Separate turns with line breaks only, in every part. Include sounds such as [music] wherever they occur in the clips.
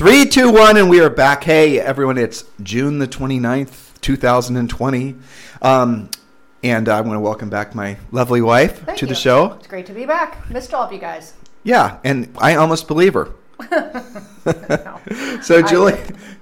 Three, two, one, and we are back. Hey, everyone, it's June the 29th, 2020. Um, and I want to welcome back my lovely wife
Thank
to the show.
It's great to be back. Missed all of you guys.
Yeah, and I almost believe her. [laughs]
No. [laughs]
So Julie,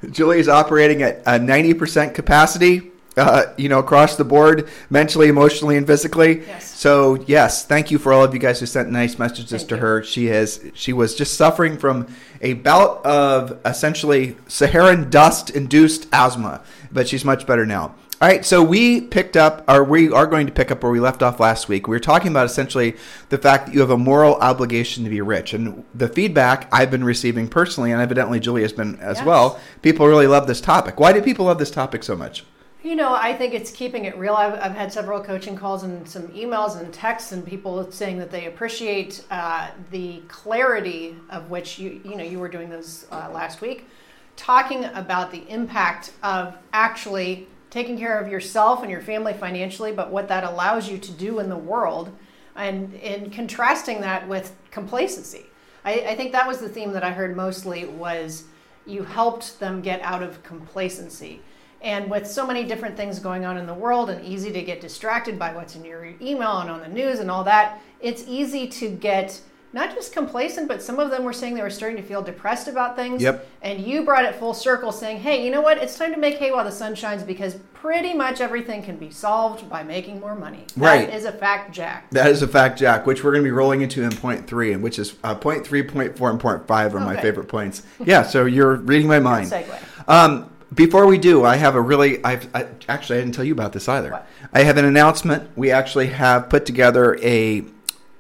Julie is operating at a 90% capacity. Uh, you know, across the board, mentally, emotionally, and physically.
Yes.
So yes, thank you for all of you guys who sent nice messages
Thank
to
you.
her. She has, she was just suffering from a bout of essentially Saharan dust-induced asthma, but she's much better now. All right, so we picked up, or we are going to pick up where we left off last week. We were talking about essentially the fact that you have a moral obligation to be rich, and the feedback I've been receiving personally, and evidently Julie has been as
Yes.
well. People really love this topic. Why do people love this topic so much?
You know, I think it's keeping it real. I've, I've had several coaching calls and some emails and texts, and people saying that they appreciate uh, the clarity of which you you know you were doing those uh, last week, talking about the impact of actually taking care of yourself and your family financially, but what that allows you to do in the world, and in contrasting that with complacency. I, I think that was the theme that I heard mostly was you helped them get out of complacency. And with so many different things going on in the world and easy to get distracted by what's in your email and on the news and all that, it's easy to get not just complacent, but some of them were saying they were starting to feel depressed about things.
Yep.
And you brought it full circle saying, hey, you know what? It's time to make hay while the sun shines because pretty much everything can be solved by making more money.
Right.
That is a fact, Jack.
That is a fact, Jack, which we're going to be rolling into in point three, and which is uh, point three, point four, and point five are my favorite points. Yeah, so you're reading my mind.
segue.
Um, before we do, I have a really. I've I, actually I didn't tell you about this either.
What?
I have an announcement. We actually have put together a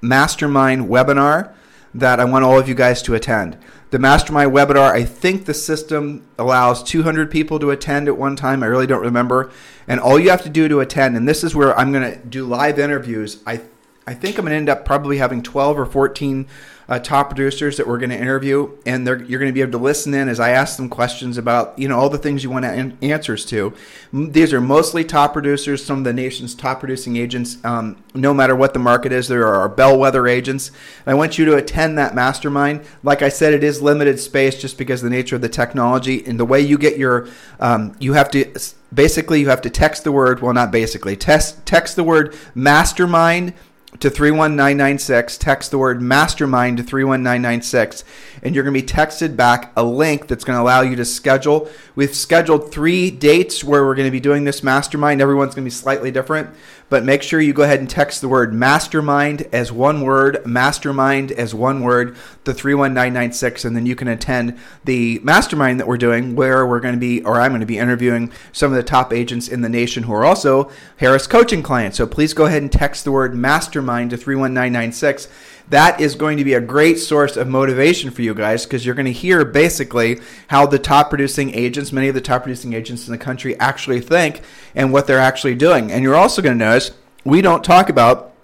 mastermind webinar that I want all of you guys to attend. The mastermind webinar, I think the system allows 200 people to attend at one time. I really don't remember. And all you have to do to attend, and this is where I'm going to do live interviews. I I think I'm going to end up probably having 12 or 14 uh, top producers that we're going to interview, and you're going to be able to listen in as I ask them questions about you know all the things you want an- answers to. These are mostly top producers, some of the nation's top producing agents. Um, no matter what the market is, there are bellwether agents. And I want you to attend that mastermind. Like I said, it is limited space just because the nature of the technology and the way you get your. Um, you have to basically you have to text the word. Well, not basically. Text text the word mastermind to 31996. Text the word mastermind to 31996. And you're going to be texted back a link that's going to allow you to schedule. We've scheduled three dates where we're going to be doing this mastermind. Everyone's going to be slightly different. But make sure you go ahead and text the word mastermind as one word, mastermind as one word, to 31996. And then you can attend the mastermind that we're doing where we're going to be, or I'm going to be interviewing some of the top agents in the nation who are also Harris coaching clients. So please go ahead and text the word mastermind to 31996. That is going to be a great source of motivation for you guys because you're going to hear basically how the top producing agents, many of the top producing agents in the country, actually think and what they're actually doing. And you're also going to notice we don't talk about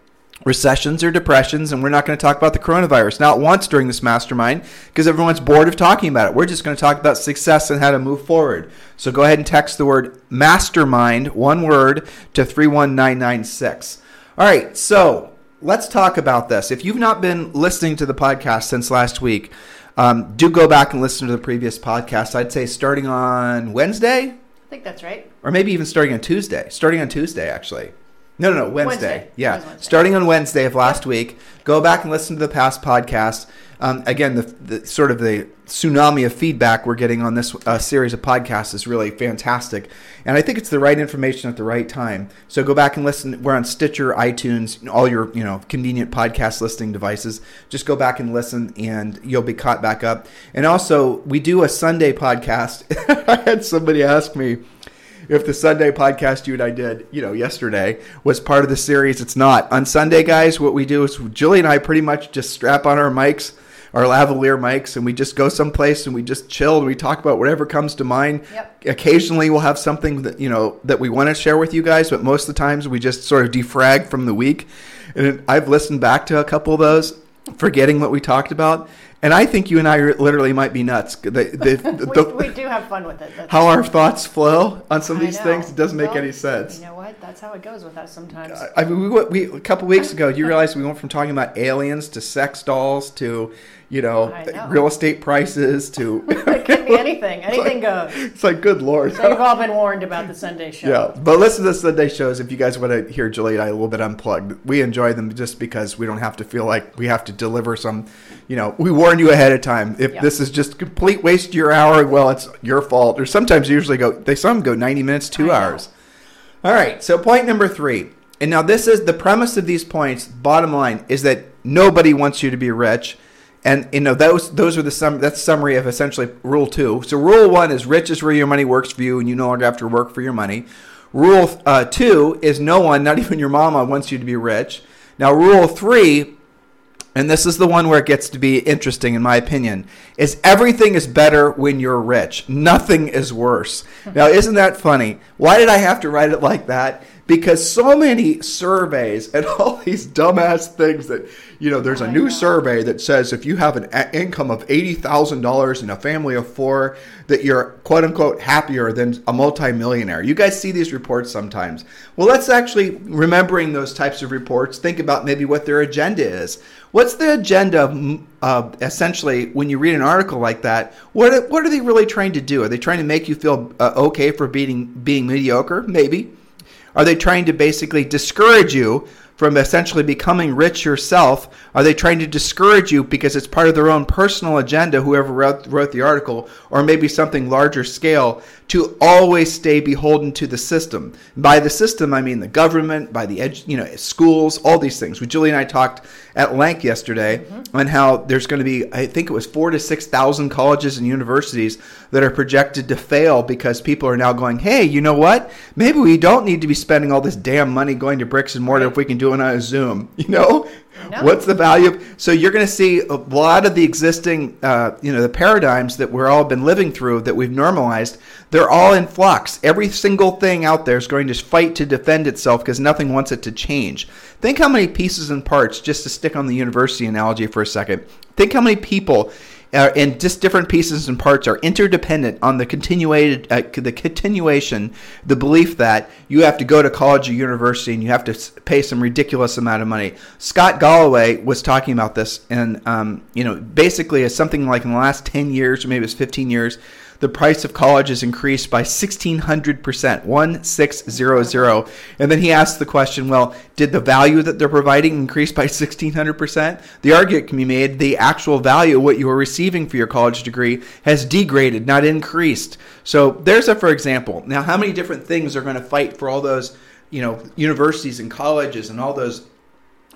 recessions or depressions, and we're not going to talk about the coronavirus. Not once during this mastermind because everyone's bored of talking about it. We're just going to talk about success and how to move forward. So go ahead and text the word mastermind, one word, to 31996. All right, so let's talk about this. If you've not been listening to the podcast since last week, um, do go back and listen to the previous podcast. I'd say starting on Wednesday,
I think that's right.
or maybe even starting on Tuesday. Starting on Tuesday, actually. No, no, no, Wednesday.
Wednesday.
Yeah,
Wednesday.
starting on Wednesday of last week. Go back and listen to the past podcasts. Um, again, the, the sort of the tsunami of feedback we're getting on this uh, series of podcasts is really fantastic, and I think it's the right information at the right time. So go back and listen. We're on Stitcher, iTunes, all your you know convenient podcast listening devices. Just go back and listen, and you'll be caught back up. And also, we do a Sunday podcast. [laughs] I had somebody ask me if the Sunday podcast you and I did, you know, yesterday was part of the series. It's not. On Sunday, guys, what we do is Julie and I pretty much just strap on our mics our lavalier mics and we just go someplace and we just chill and we talk about whatever comes to mind.
Yep.
Occasionally we'll have something that you know that we want to share with you guys, but most of the times we just sort of defrag from the week. And I've listened back to a couple of those, forgetting what we talked about. And I think you and I literally might be nuts. The, [laughs] the,
We,
the-
we do have fun with it. That's-
how our thoughts flow on some of these things it doesn't make
Well,
any sense.
You know what? That's how it goes with us sometimes.
I mean, we, we a couple weeks ago, you realized we went from talking about aliens to sex dolls to, you know,
know.
real estate prices to. [laughs]
it can be anything. [laughs] Anything goes.
it's like, good lord.
So you've all been warned about the Sunday show.
Yeah, but listen to the Sunday shows if you guys want to hear Julie and I a little bit unplugged. We enjoy them just because we don't have to feel like we have to deliver some, you know, we warn you ahead of time. If
Yeah.
this is just complete waste of your hour, well, it's your fault. Or sometimes usually go, they some go 90 minutes, two
I know.
hours. All right, so point number three. And now this is the premise of these points, bottom line, is that nobody wants you to be rich. And you know those those are the sum that's summary of essentially rule two. So rule one is rich is where your money works for you, and you no longer have to work for your money. Rule uh, two is no one, not [laughs] even your mama, wants you to be rich. Now rule three, and this is the one where it gets to be interesting in my opinion, is everything is better when you're rich. Nothing is worse. Now isn't that funny? Why did I have to write it like that? Because so many surveys and [laughs] all these dumbass things that you know, there's a new survey that says if you have an a- income of eighty thousand dollars in a family of four, that you're quote unquote happier than a multimillionaire. You guys see these reports sometimes. Well, let's actually remembering those types of reports. Think about maybe what their agenda is. What's the agenda? of, Uh, essentially, when you read an article like that, what are, what are they really trying to do? Are they trying to make you feel uh, okay for being being mediocre? Maybe. Are they trying to basically discourage you from essentially becoming rich yourself? Are they trying to discourage you because it's part of their own personal agenda, whoever wrote, wrote the article, or maybe something larger scale, to always stay beholden to the system? By the system, I mean the government, by the edu- you know schools, all these things. We Julie and I talked at length yesterday mm-hmm. on how there's going to be, I think it was four to six thousand colleges and universities that are projected to fail because people are now going, hey, you know what? Maybe we don't need to be spending all this damn money going to bricks and mortar if we can do it on a Zoom. You know, what's the value? So you're going to see a lot of the existing, uh, you know, the paradigms that we're all been living through that we've normalized. They're all in flux. Every single thing out there is going to fight to defend itself because nothing wants it to change. Think how many pieces and parts, just to stick on the university analogy for a second. Think how many people uh, and just different pieces and parts are interdependent on the continuated uh, the continuation the belief that you have to go to college or university and you have to pay some ridiculous amount of money. Scott galloway was talking about this and um, you know basically it's something like in the last 10 years or maybe it's 15 years the price of college has increased by 1600%, 1600. And then he asked the question, well, did the value that they're providing increase by 1600%? The argument can be made the actual value of what you are receiving for your college degree has degraded, not increased. So there's a for example. Now, how many different things are going to fight for all those, you know, universities and colleges and all those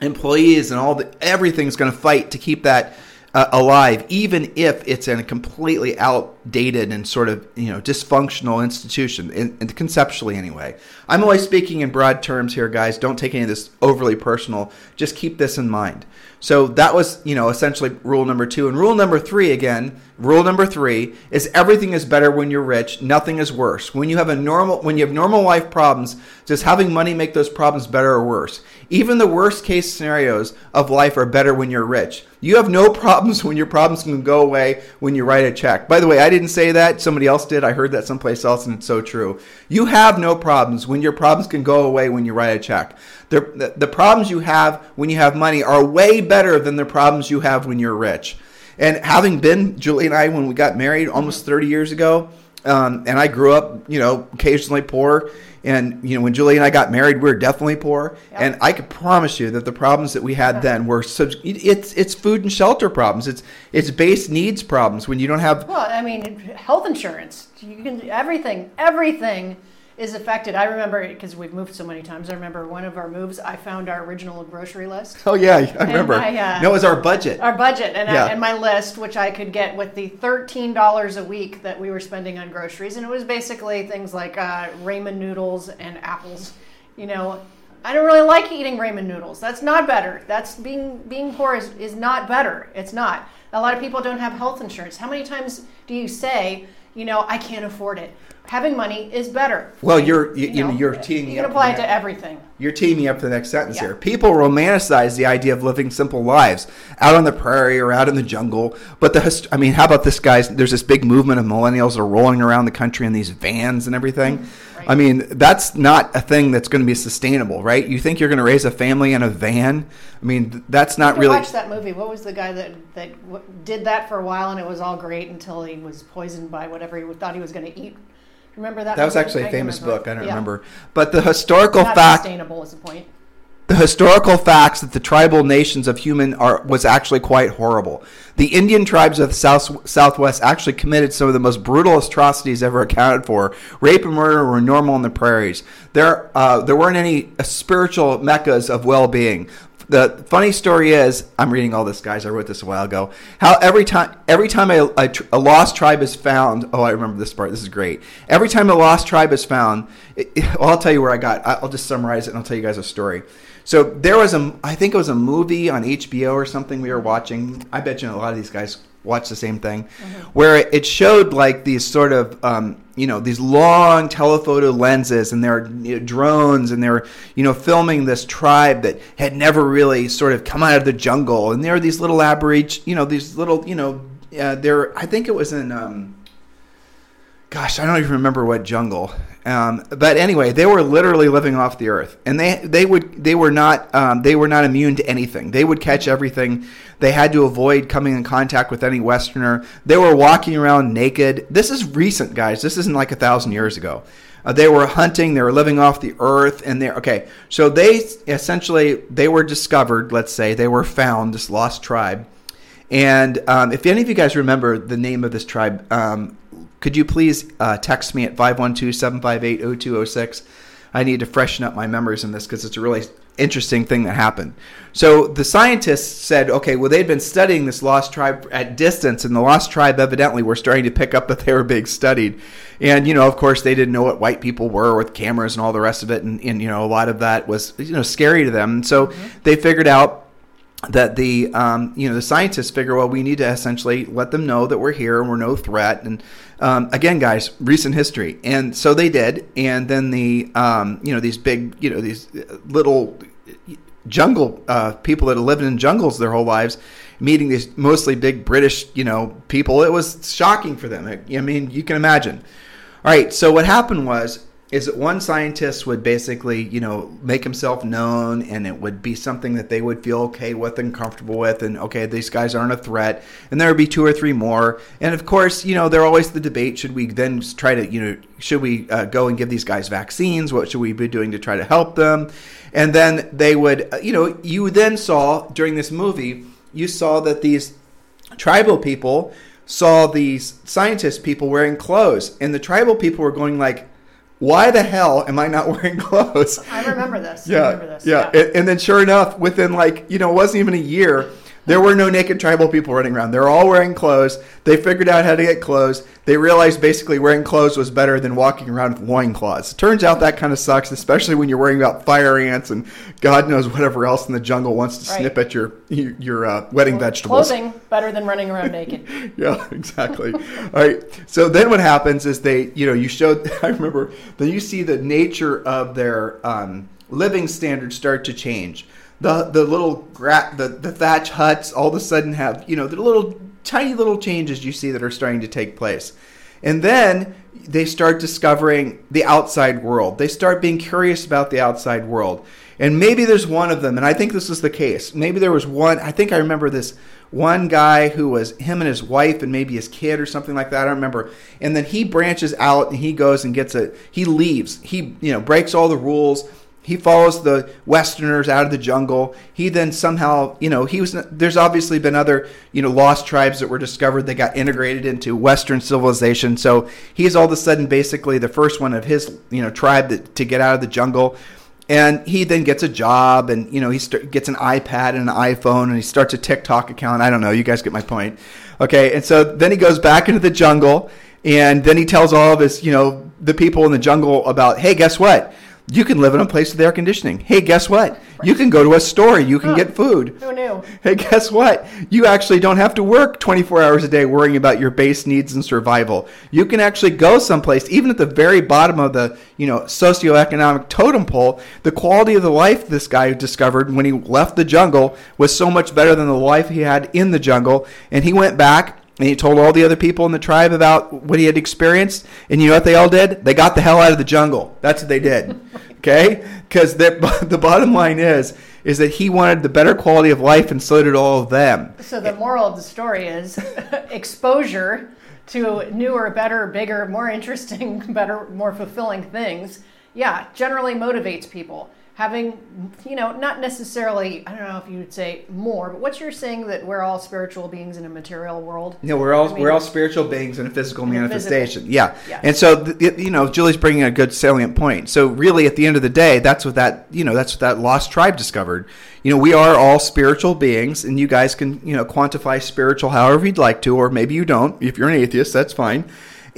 employees and all the everything's going to fight to keep that uh, alive, even if it's in a completely outdated and sort of you know dysfunctional institution, in, in conceptually anyway. I'm always speaking in broad terms here, guys. Don't take any of this overly personal. Just keep this in mind. So that was you know essentially rule number two, and rule number three again. Rule number three is everything is better when you're rich. Nothing is worse. When you have a normal, when you have normal life problems, does having money make those problems better or worse? Even the worst case scenarios of life are better when you're rich. You have no [laughs] problems when your problems can go away when you write a check. By the way, I didn't say that. Somebody else did. I heard that someplace else, and it's so true. You have no problems when your problems can go away when you write a check. The, the, the problems you have when you have money are way better than the problems you have when you're rich. And having been Julie and I when we got married almost 30 years ago, um, and I grew up, you know, occasionally poor. And you know, when Julie and I got married, we were definitely poor.
Yep.
And I could promise you that the problems that we had then were sub- it's it's food and shelter problems. It's it's base needs problems when you don't have
Well, I mean, health insurance. You can everything. Everything is affected. I remember because we've moved so many times. I remember one of our moves. I found our original grocery list,
Oh yeah, I remember.
I, uh,
no, it was our budget.
our budget, and,
Yeah.
I, and my list, which I could get with the thirteen dollars a week that we were spending on groceries, and it was basically things like uh, ramen noodles and apples. You know, I don't really like eating ramen noodles. That's not better. That's being being poor is, is not better. It's not. A lot of people don't have health insurance. How many times do you say, you know, I can't afford it? Having money is better.
Well, you're you, you know, you're teaming
You
up
can apply it to everything.
You're teaming up for the next sentence
Yeah.
here. People romanticize the idea of living simple lives out on the prairie or out in the jungle. But the, I mean, how about this, guys? There's this big movement of millennials that are rolling around the country in these vans and everything. Mm-hmm.
Right.
I mean, that's not a thing that's going to be sustainable, right? You think you're going to raise a family in a van? I mean, that's not really.
watched that movie. What was the guy that that did that for a while and it was all great until he was poisoned by whatever he thought he was going to eat? Remember that?
That was actually a
I
famous
remember.
book. I don't
Yeah.
remember. But the historical fact
sustainable is the point.
the historical facts that the tribal nations of human are was actually quite horrible. The Indian tribes of the south, Southwest actually committed some of the most brutal atrocities ever accounted for. Rape and murder were normal in the prairies. There, uh, there weren't any spiritual meccas of well-being. The funny story is, I'm reading all this, guys. I wrote this a while ago. How every time, every time a, a, a lost tribe is found, oh, I remember this part. This is great. Every time a lost tribe is found, it, it- well, I'll tell you where I got. I'll just summarize it and I'll tell you guys a story. So there was a, I think it was a movie on HBO or something we were watching. I bet you a lot of these guys watch the same thing, where it, it showed like these sort of, um, you know, these long telephoto lenses, and there are you know, drones, and they're, you know, filming this tribe that had never really sort of come out of the jungle, and there are these little aborigines, you know, these little, you know, uh, there. I think it was in. Um, gosh, I don't even remember what jungle. Um, but anyway, they were literally living off the earth, and they they would they were not um, they were not immune to anything. They would catch everything. They had to avoid coming in contact with any Westerner. They were walking around naked. This is recent, guys. This isn't like a thousand years ago. Uh, they were hunting. They were living off the earth, and they okay. So they essentially they were discovered. Let's say they were found. This lost tribe. And um, if any of you guys remember the name of this tribe, um, could you please uh, text me at 512-758-0206? I need to freshen up my memories in this because it's a really interesting thing that happened. So the scientists said, okay, well, they'd been studying this lost tribe at distance, and the lost tribe evidently were starting to pick up that they were being studied. And, you know, of course, they didn't know what white people were with cameras and all the rest of it. And, and you know, a lot of that was, you know, scary to them. And so they figured out that the um, you know the scientists figure well we need to essentially let them know that we're here and we're no threat and um, again guys recent history. And so they did. And then the um, you know these big you know these little jungle uh, people that have lived in jungles their whole lives meeting these mostly big british you know people it was shocking for them. I mean you can imagine. All right. So what happened was is that one scientist would basically, you know, make himself known and it would be something that they would feel okay with and comfortable with and okay, these guys aren't a threat. And there would be two or three more. And of course, you know, there always the debate should we then try to, you know, should we uh, go and give these guys vaccines? What should we be doing to try to help them? And then they would, uh, you know, you then saw during this movie, you saw that these tribal people saw these scientist people wearing clothes and the tribal people were going like why the hell am I not [laughs] wearing clothes?
I remember this. I
Yeah,
remember this.
yeah. And, and then sure enough, within like, you know, it wasn't even a year, there were no naked tribal people running around. They're all wearing clothes. They figured out how to get clothes. They realized basically wearing clothes was better than walking around with loincloths. Turns out that kind of sucks, especially when you're worrying about fire ants and God knows whatever else in the jungle wants to
Right.
snip at your your, your uh, wedding vegetables.
Clothing better than running around naked. [laughs]
Yeah, exactly. All right. So then what happens is they, you know, you showed, [laughs] I remember, then you see the nature of their um, living standards start to change. The, the little gra- the, the thatch huts all of a sudden have, you know, the little tiny little changes you see that are starting to take place. And then they start discovering the outside world. They start being curious about the outside world. And maybe there's one of them, and I think this is the case. Maybe there was one, I think I remember this one guy who was him and his wife and maybe his kid or something like that. I don't remember. And then he branches out and he goes and gets a, he leaves. He, you know, breaks all the rules. He follows the Westerners out of the jungle. He then somehow, you know, he was. There's obviously been other, you know, lost tribes that were discovered that got integrated into Western civilization. So he's all of a sudden basically the first one of his, you know, tribe that, to get out of the jungle. And he then gets a job, and you know, he start, gets an iPad and an iPhone, and he starts a TikTok account. I don't know. You guys get my point, okay? And so then he goes back into the jungle, and then he tells all of his, you know, the people in the jungle about, hey, guess what? You can live in a place with air conditioning. Hey, guess what? You can go to a store. You can
Huh.
get food.
Who knew?
Hey, guess what? You actually don't have to work 24 hours a day worrying about your base needs and survival. You can actually go someplace, even at the very bottom of the, you know, socioeconomic totem pole. The quality of the life this guy discovered when he left the jungle was so much better than the life he had in the jungle. And he went back and he told all the other people in the tribe about what he had experienced. And you know what they all did? They got the hell out of the jungle. That's what they did. [laughs] Okay? Because [laughs] the bottom line is, is that he wanted the better quality of life, and so did all of them.
So the moral of the story is [laughs] exposure to newer, better, bigger, more interesting, better, more fulfilling things. Yeah, generally motivates people. Having, you know, not necessarily, I don't know if you would say more, but what you're saying that we're all spiritual beings in a material world.
No, we're all
I mean-
we're all spiritual beings in a physical
In
manifestation.
physical-
Yeah.
Yeah.
and so th- you know, Julie's bringing a good salient point. So really, at the end of the day, that's what that you know that's what that lost tribe discovered. You know, we are all spiritual beings, and you guys can you know quantify spiritual however you'd like to, or maybe you don't. If you're an atheist, that's fine.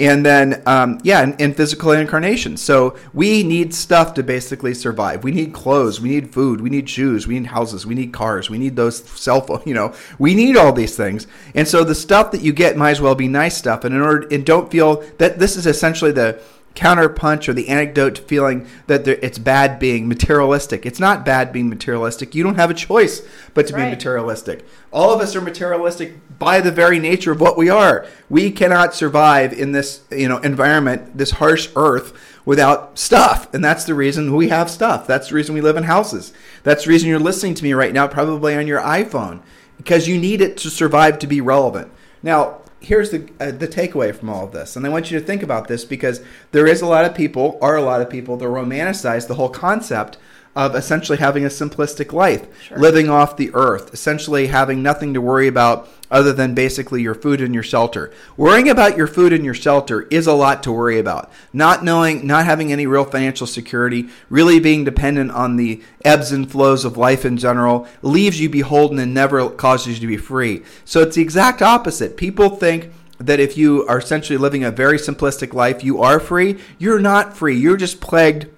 And then, um, yeah, and, and physical incarnation. So we need stuff to basically survive. We need clothes. We need food. We need shoes. We need houses. We need cars. We need those cell phone. [laughs] You know, we need all these things. And so the stuff that you get might as well be nice stuff. And in order, and don't feel that this is essentially the counterpunch or the anecdote to feeling that there, it's bad being materialistic. It's not bad being materialistic. You don't have a choice but to be materialistic. All of us are materialistic by the very nature of what we are. We cannot survive in this, you know, environment, this harsh earth without stuff. And that's the reason we have stuff. That's the reason we live in houses. That's the reason you're listening to me right now probably on your iPhone because you need it to survive to be relevant. Now, here's the uh, the takeaway from all of this, and I want you to think about this because there is a lot of people, are a lot of people that romanticize the whole concept of essentially having a simplistic life, living off the earth, essentially having nothing to worry about other than basically your food and your shelter. Worrying about your food and your shelter is a lot to worry about. Not knowing, not having any real financial security, really being dependent on the ebbs and flows of life in general, leaves you beholden and never causes you to be free. So it's the exact opposite. People think that if you are essentially living a very simplistic life, you are free. You're not free. You're just plagued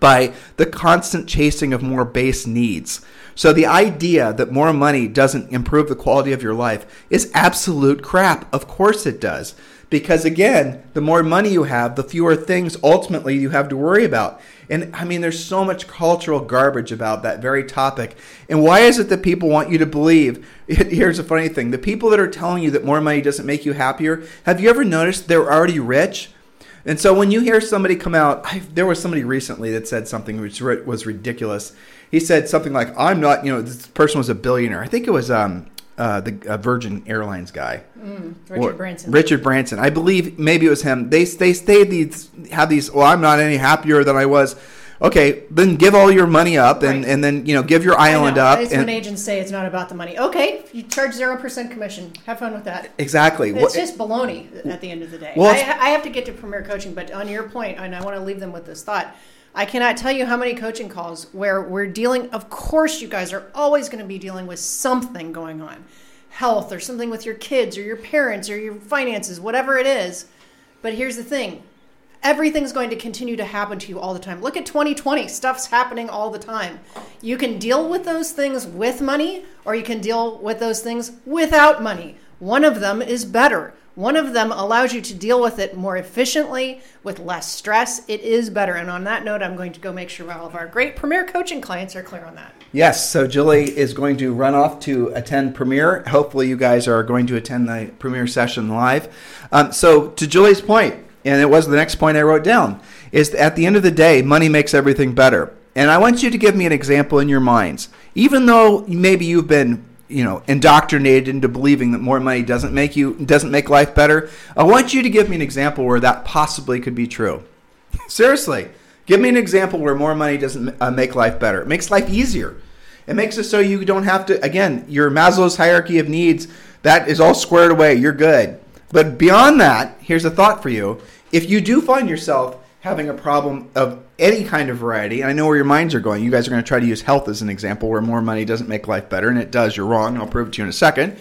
by the constant chasing of more base needs. So the idea that more money doesn't improve the quality of your life is absolute crap. Of course it does. Because again, the more money you have, the fewer things ultimately you have to worry about. And I mean, there's so much cultural garbage about that very topic. And why is it that people want you to believe? [laughs] Here's a funny thing the people that are telling you that more money doesn't make you happier, have you ever noticed they're already rich? And so when you hear somebody come out, I, there was somebody recently that said something which was ridiculous. He said something like, "I'm not," you know, this person was a billionaire. I think it was um, uh, the uh, Virgin Airlines guy,
Richard
Or-
Branson.
Richard Branson. I believe maybe it was him. They they stay these have these. Well, I'm not any happier than I was. Okay, then give all your money up and,
Right.
and then you know give your island up.
It's
and,
when agents say it's not about the money. Okay, you charge zero percent commission. Have fun with that.
exactly.
It's
What-
just baloney at the end of the day.
Well,
I, I have to get to premier coaching, but on your point, and I want to leave them with this thought. I cannot tell you how many coaching calls where we're dealing. Of course, you guys are always going to be dealing with something going on, health or something with your kids or your parents or your finances, whatever it is. But here's the thing. Everything's going to continue to happen to you all the time. Look at 2020. Stuff's happening all the time. You can deal with those things with money, or you can deal with those things without money. One of them is better. One of them allows you to deal with it more efficiently, with less stress. It is better. And on that note, I'm going to go make sure all of our great premier coaching clients are clear on that.
Yes, so Julie is going to run off to attend Premier. Hopefully, you guys are going to attend the Premier session live. Um, so, to Julie's point, and it was the next point I wrote down, is that at the end of the day, money makes everything better. And I want you to give me an example in your minds. Even though maybe you've been you know indoctrinated into believing that more money doesn't make you doesn't make life better i want you to give me an example where that possibly could be true. [laughs] Seriously. Give me an example where more money doesn't uh, make life better. It makes life easier. It makes it so you don't have to again your maslow's hierarchy of needs that is all squared away. You're good but beyond that here's a thought for you if you do find yourself having a problem of any kind of variety and i know where your minds are going you guys are going to try to use health as an example where more money doesn't make life better and it does you're wrong i'll prove it to you in a second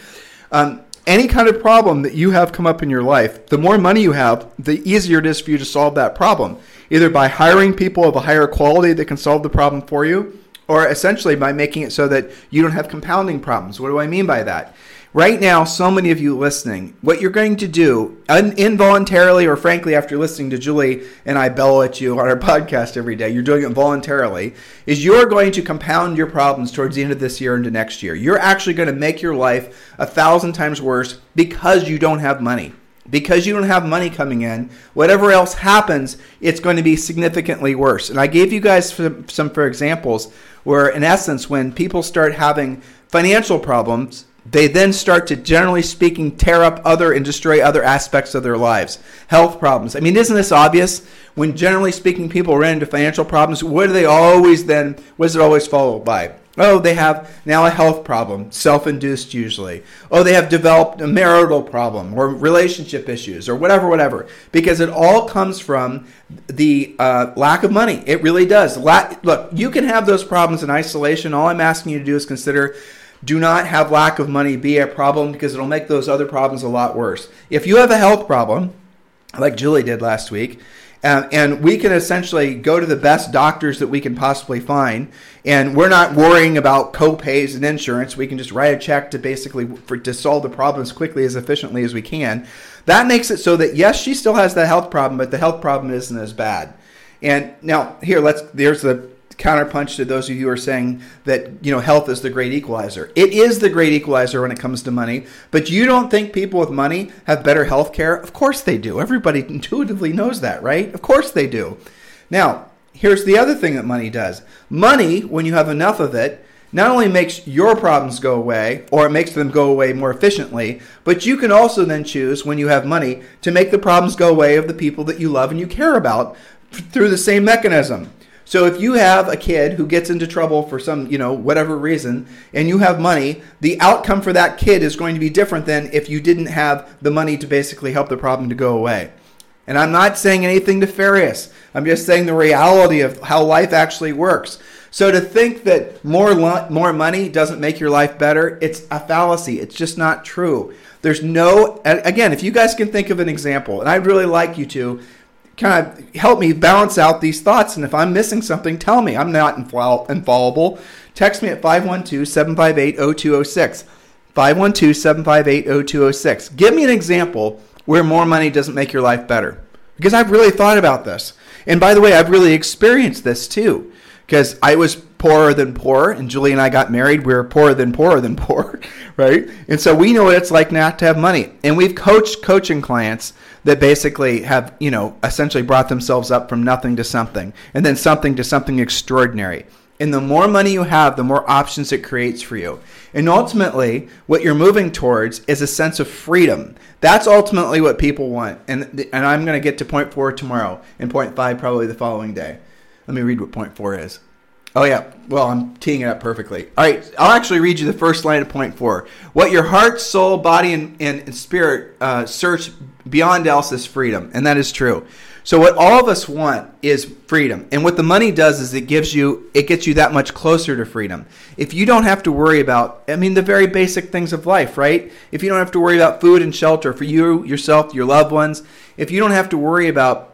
um, any kind of problem that you have come up in your life, the more money you have, the easier it is for you to solve that problem. Either by hiring people of a higher quality that can solve the problem for you, or essentially by making it so that you don't have compounding problems. What do I mean by that? Right now, so many of you listening, what you're going to do, un- involuntarily or frankly, after listening to Julie and I bellow at you on our [laughs] podcast every day, you're doing it voluntarily, is you're going to compound your problems towards the end of this year into next year. You're actually going to make your life a thousand times worse because you don't have money. Because you don't have money coming in, whatever else happens, it's going to be significantly worse. And I gave you guys some, some for examples where, in essence, when people start having financial problems, they then start to, generally speaking, tear up other and destroy other aspects of their lives. Health problems. I mean, isn't this obvious? When generally speaking, people run into financial problems, what do they always then, what is it always followed by? Oh, they have now a health problem, self induced usually. Oh, they have developed a marital problem or relationship issues or whatever, whatever. Because it all comes from the uh, lack of money. It really does. La- Look, you can have those problems in isolation. All I'm asking you to do is consider do not have lack of money be a problem because it'll make those other problems a lot worse. If you have a health problem, like Julie did last week, uh, and we can essentially go to the best doctors that we can possibly find, and we're not worrying about co-pays and insurance. We can just write a check to basically for, to solve the problem as quickly as efficiently as we can. That makes it so that yes, she still has the health problem, but the health problem isn't as bad. And now here, let's there's the counterpunch to those of you who are saying that you know health is the great equalizer. It is the great equalizer when it comes to money, but you don't think people with money have better health care? Of course they do. Everybody [laughs] intuitively knows that, right? Of course they do. Now, here's the other thing that money does. Money, when you have enough of it, not only makes your problems go away or it makes them go away more efficiently, but you can also then choose when you have money to make the problems go away of the people that you love and you care about through the same mechanism. So if you have a kid who gets into trouble for some, you know, whatever reason, and you have money, the outcome for that kid is going to be different than if you didn't have the money to basically help the problem to go away. And I'm not saying anything nefarious. I'm just saying the reality of how life actually works. So to think that more lo- more money doesn't make your life better, it's a fallacy. It's just not true. There's no again, if you guys can think of an example, and I'd really like you to kind of help me balance out these thoughts. And if I'm missing something, tell me. I'm not infallible. Text me at 512 758 0206. 512 758 0206. Give me an example where more money doesn't make your life better. Because I've really thought about this. And by the way, I've really experienced this too. Because I was poorer than poor, and Julie and I got married. We were poorer than poorer than [laughs] poor, right? And so we know what it's like not to have money. And we've coached coaching clients that basically have, you know, essentially brought themselves up from nothing to something and then something to something extraordinary. And the more money you have, the more options it creates for you. And ultimately, what you're moving towards is a sense of freedom. That's ultimately what people want. And, and I'm going to get to point four tomorrow and point five probably the following day. Let me read what point four is. Oh, yeah. Well, I'm teeing it up perfectly. All right. I'll actually read you the first line of point four. What your heart, soul, body, and, and spirit uh, search beyond else is freedom. And that is true. So what all of us want is freedom. And what the money does is it gives you it gets you that much closer to freedom. If you don't have to worry about I mean the very basic things of life, right? If you don't have to worry about food and shelter for you, yourself, your loved ones, if you don't have to worry about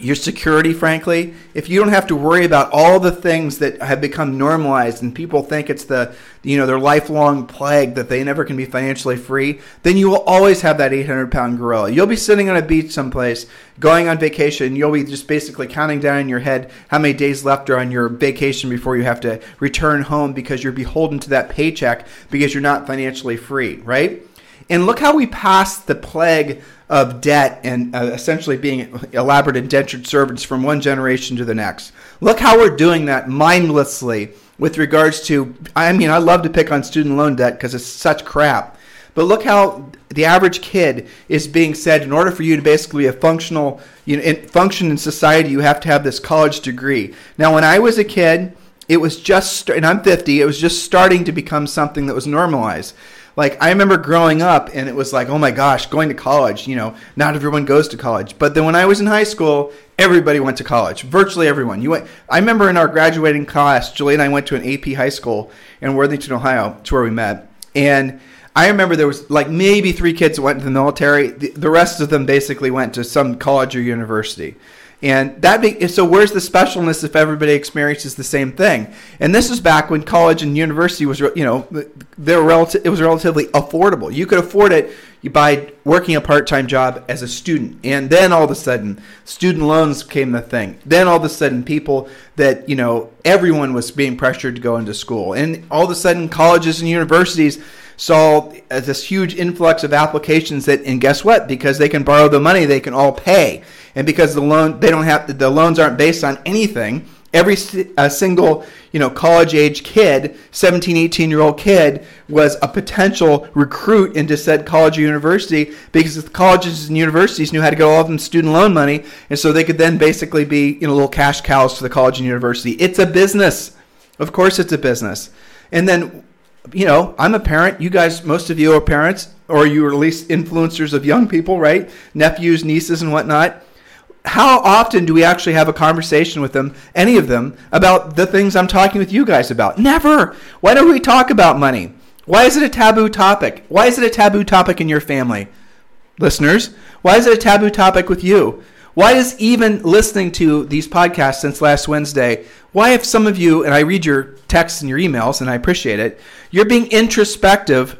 your security, frankly, if you don't have to worry about all the things that have become normalized and people think it's the, you know, their lifelong plague that they never can be financially free, then you will always have that 800 pound gorilla. You'll be sitting on a beach someplace, going on vacation. You'll be just basically counting down in your head how many days left are on your vacation before you have to return home because you're beholden to that paycheck because you're not financially free, right? And look how we passed the plague of debt and uh, essentially being elaborate indentured servants from one generation to the next. Look how we're doing that mindlessly with regards to, I mean, I love to pick on student loan debt because it's such crap. But look how the average kid is being said in order for you to basically be a functional, you know, in, function in society, you have to have this college degree. Now, when I was a kid, it was just, and I'm 50, it was just starting to become something that was normalized like I remember growing up and it was like, oh my gosh, going to college, you know, not everyone goes to college. But then when I was in high school, everybody went to college. Virtually everyone. You went I remember in our graduating class, Julie and I went to an AP high school in Worthington, Ohio, to where we met. And I remember there was like maybe three kids went to the military. The, the rest of them basically went to some college or university. And that be, so where's the specialness if everybody experiences the same thing? And this is back when college and university was, you know, they were relative, it was relatively affordable. You could afford it by working a part-time job as a student. And then all of a sudden, student loans became the thing. Then all of a sudden, people that, you know, everyone was being pressured to go into school. And all of a sudden, colleges and universities saw uh, this huge influx of applications that, and guess what? Because they can borrow the money, they can all pay. And because the loan they don't have the loans aren't based on anything. Every a single you know college age kid 17 18 year old kid was a potential recruit into said college or university because the colleges and universities knew how to get all of them student loan money. And so they could then basically be you know little cash cows for the college and university. It's a business. Of course it's a business. And then you know i'm a parent you guys most of you are parents or you are at least influencers of young people right nephews nieces and whatnot how often do we actually have a conversation with them, any of them, about the things I'm talking with you guys about? Never. Why don't we talk about money? Why is it a taboo topic? Why is it a taboo topic in your family? Listeners, why is it a taboo topic with you? Why is even listening to these podcasts since last Wednesday, why have some of you, and I read your texts and your emails and I appreciate it, you're being introspective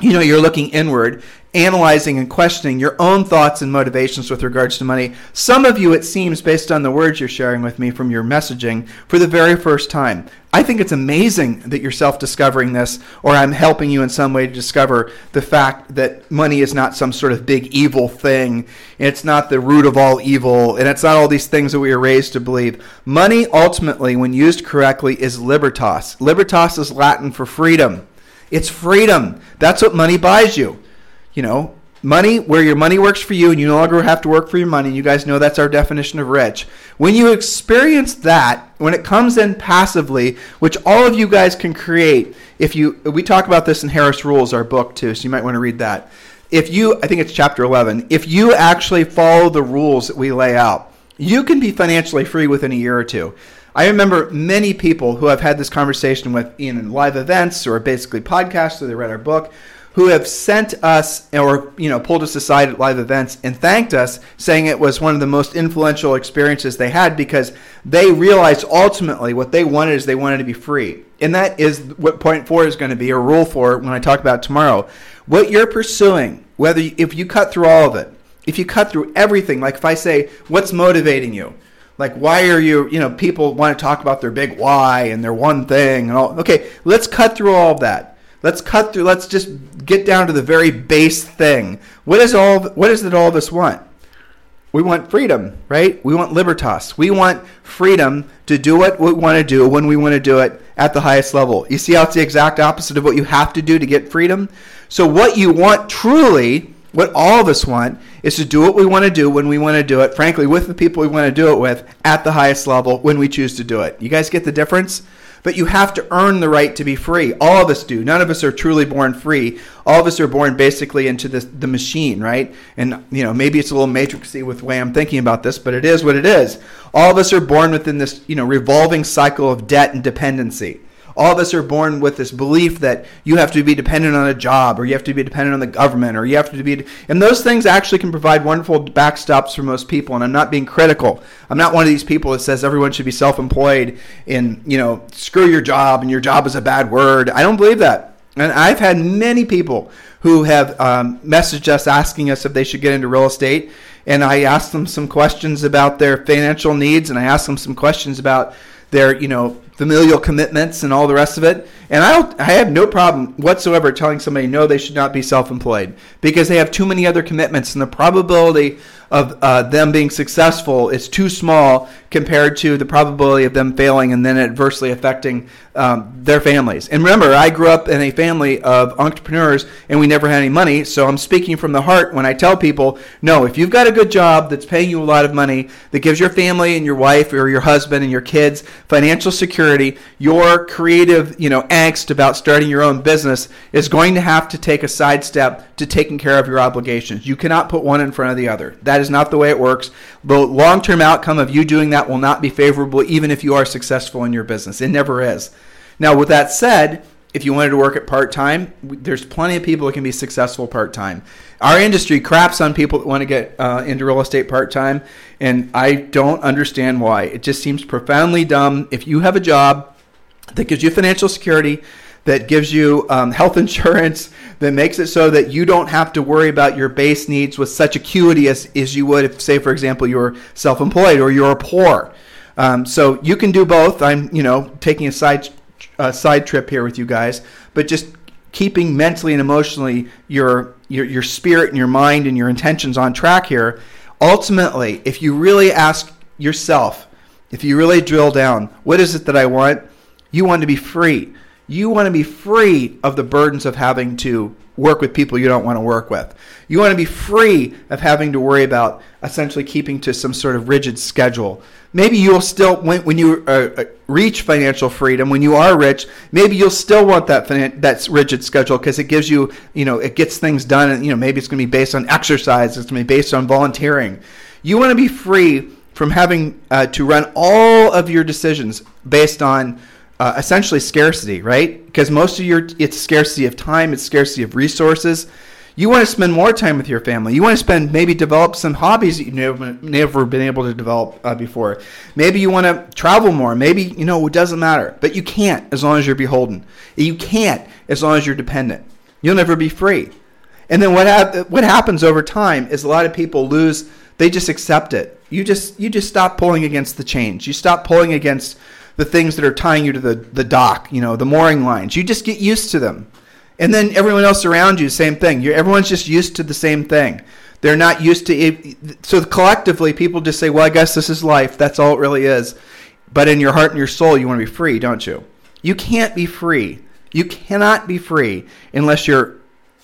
you know you're looking inward analyzing and questioning your own thoughts and motivations with regards to money. Some of you, it seems, based on the words you're sharing with me from your messaging, for the very first time. I think it's amazing that you're self discovering this, or I'm helping you in some way to discover the fact that money is not some sort of big evil thing. It's not the root of all evil, and it's not all these things that we are raised to believe. Money, ultimately, when used correctly, is libertas. Libertas is Latin for freedom. It's freedom. That's what money buys you you know, money where your money works for you and you no longer have to work for your money. You guys know that's our definition of rich. When you experience that, when it comes in passively, which all of you guys can create, if you we talk about this in Harris Rules, our book too, so you might want to read that. If you I think it's chapter 11, if you actually follow the rules that we lay out, you can be financially free within a year or two. I remember many people who have had this conversation with in live events or basically podcasts or they read our book who have sent us or you know pulled us aside at live events and thanked us saying it was one of the most influential experiences they had because they realized ultimately what they wanted is they wanted to be free. And that is what point four is going to be a rule for when i talk about tomorrow. What you're pursuing whether if you cut through all of it if you cut through everything like if i say what's motivating you like why are you you know people want to talk about their big why and their one thing and all okay let's cut through all of that Let's cut through. Let's just get down to the very base thing. What is all? What is it all of us want? We want freedom, right? We want libertas. We want freedom to do what we want to do when we want to do it at the highest level. You see how it's the exact opposite of what you have to do to get freedom? So, what you want truly, what all of us want, is to do what we want to do when we want to do it, frankly, with the people we want to do it with at the highest level when we choose to do it. You guys get the difference? but you have to earn the right to be free. All of us do. None of us are truly born free. All of us are born basically into the, the machine, right? And, you know, maybe it's a little matrixy with the way I'm thinking about this, but it is what it is. All of us are born within this, you know, revolving cycle of debt and dependency all of us are born with this belief that you have to be dependent on a job or you have to be dependent on the government or you have to be and those things actually can provide wonderful backstops for most people and i'm not being critical. I'm not one of these people that says everyone should be self-employed and you know screw your job and your job is a bad word. I don't believe that. And i've had many people who have um, messaged us asking us if they should get into real estate and i asked them some questions about their financial needs and i asked them some questions about their you know familial commitments and all the rest of it. And I, don't, I have no problem whatsoever telling somebody no, they should not be self employed because they have too many other commitments, and the probability of uh, them being successful is too small compared to the probability of them failing and then adversely affecting um, their families. And remember, I grew up in a family of entrepreneurs and we never had any money, so I'm speaking from the heart when I tell people no, if you've got a good job that's paying you a lot of money, that gives your family and your wife or your husband and your kids financial security, your creative, you know, angst about starting your own business is going to have to take a sidestep to taking care of your obligations. You cannot put one in front of the other. That is not the way it works. The long term outcome of you doing that will not be favorable, even if you are successful in your business. It never is. Now, with that said, if you wanted to work at part time, there's plenty of people that can be successful part time. Our industry craps on people that want to get uh, into real estate part time, and I don't understand why. It just seems profoundly dumb. If you have a job that gives you financial security, that gives you um, health [laughs] insurance, that makes it so that you don't have to worry about your base needs with such acuity as, as you would if, say, for example, you're self employed or you're poor. Um, so you can do both. I'm, you know, taking a side, uh, side trip here with you guys, but just keeping mentally and emotionally your, your, your spirit and your mind and your intentions on track here. Ultimately, if you really ask yourself, if you really drill down, what is it that I want? You want to be free. You want to be free of the burdens of having to work with people you don't want to work with. You want to be free of having to worry about essentially keeping to some sort of rigid schedule. Maybe you'll still, when, when you uh, uh reach financial freedom, when you are rich, maybe you'll still want that finan- that rigid schedule because it gives you, you know, it gets things done. And you know, maybe it's going to be based on exercise. It's going to be based on volunteering. You want to be free from having uh, to run all of your decisions based on uh, essentially scarcity, right? Because most of your it's scarcity of time, it's scarcity of resources. You want to spend more time with your family. You want to spend maybe develop some hobbies that you've never, never been able to develop uh, before. Maybe you want to travel more. Maybe you know it doesn't matter, but you can't as long as you're beholden. You can't as long as you're dependent. You'll never be free. And then what hap- what happens over time is a lot of people lose. They just accept it. You just you just stop pulling against the change. You stop pulling against the things that are tying you to the, the dock, you know, the mooring lines. You just get used to them. And then everyone else around you, same thing. You're, everyone's just used to the same thing. They're not used to it. So collectively, people just say, well, I guess this is life. That's all it really is. But in your heart and your soul, you want to be free, don't you? You can't be free. You cannot be free unless you're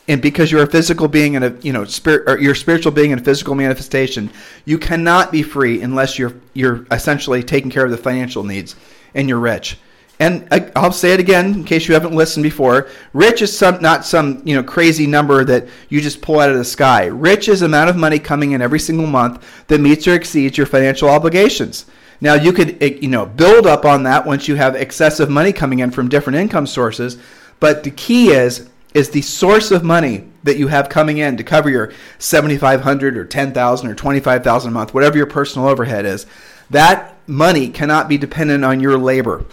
and because you're a physical being and a you know spirit or you're a spiritual being and a physical manifestation, you cannot be free unless you're you're essentially taking care of the financial needs and you're rich. And I'll say it again in case you haven't listened before. Rich is some not some you know crazy number that you just pull out of the sky. Rich is amount of money coming in every single month that meets or exceeds your financial obligations. Now you could eh, you know build up on that once you have excessive money coming in from different income sources. But the key is is the source of money that you have coming in to cover your 7500 or 10000 or 25000 a month whatever your personal overhead is that money cannot be dependent on your labor.